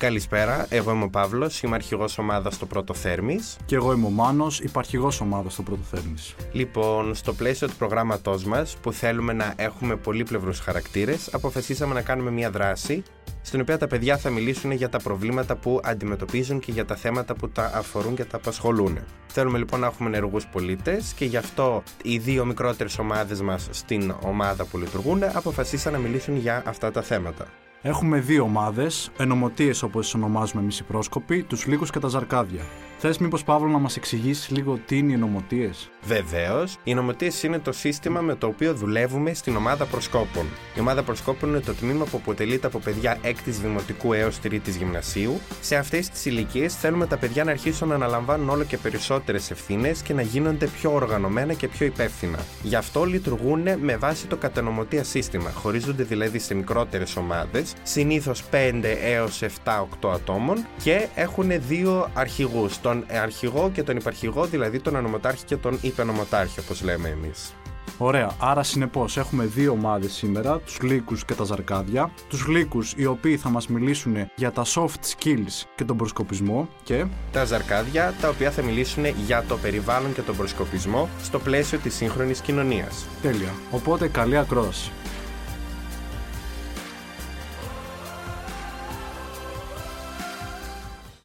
Καλησπέρα, εγώ είμαι ο Παύλος, είμαι αρχηγός ομάδας στο Πρώτο Θέρμης. Και εγώ είμαι ο Μάνος, υπαρχηγός ομάδας στο Πρώτο Θέρμης. Λοιπόν, στο πλαίσιο του προγράμματός μας, που θέλουμε να έχουμε πολύπλευρους χαρακτήρες, αποφασίσαμε να κάνουμε μια δράση στην οποία τα παιδιά θα μιλήσουν για τα προβλήματα που αντιμετωπίζουν και για τα θέματα που τα αφορούν και τα απασχολούν. Θέλουμε λοιπόν να έχουμε ενεργούς πολίτες και γι' αυτό οι δύο μικρότερες ομάδες μας στην ομάδα που λειτουργούν αποφασίσαν να μιλήσουν για αυτά τα θέματα. Έχουμε δύο ομάδες, ενωμοτείες όπως τις ονομάζουμε εμείς οι πρόσκοποι, τους λίγους και τα ζαρκάδια. Θες μήπως Παύλο να μας εξηγήσεις λίγο τι είναι οι νομοτείε. Βεβαίως, οι νομοτείε είναι το σύστημα με το οποίο δουλεύουμε στην ομάδα προσκόπων. Η ομάδα προσκόπων είναι το τμήμα που αποτελείται από παιδιά 6η Δημοτικού έως 3η Γυμνασίου. Σε αυτές τις ηλικίες θέλουμε τα παιδιά να αρχίσουν να αναλαμβάνουν όλο και περισσότερες ευθύνες και να γίνονται πιο οργανωμένα και πιο υπεύθυνα. Γι' αυτό λειτουργούν με βάση το κατανομωτία σύστημα. Χωρίζονται δηλαδή σε μικρότερες ομάδες, συνήθως 5 έως 7-8 ατόμων και έχουν δύο αρχηγούς τον αρχηγό και τον υπαρχηγό, δηλαδή τον ανομοτάρχη και τον υπενομοτάρχη, όπως λέμε εμείς. Ωραία, άρα συνεπώς έχουμε δύο ομάδες σήμερα, τους λύκου και τα ζαρκάδια. Τους λύκου οι οποίοι θα μας μιλήσουν για τα soft skills και τον προσκοπισμό και. Τα ζαρκάδια τα οποία θα μιλήσουν για το περιβάλλον και τον προσκοπισμό στο πλαίσιο της σύγχρονης κοινωνίας. Τέλεια. Οπότε καλή ακρόαση.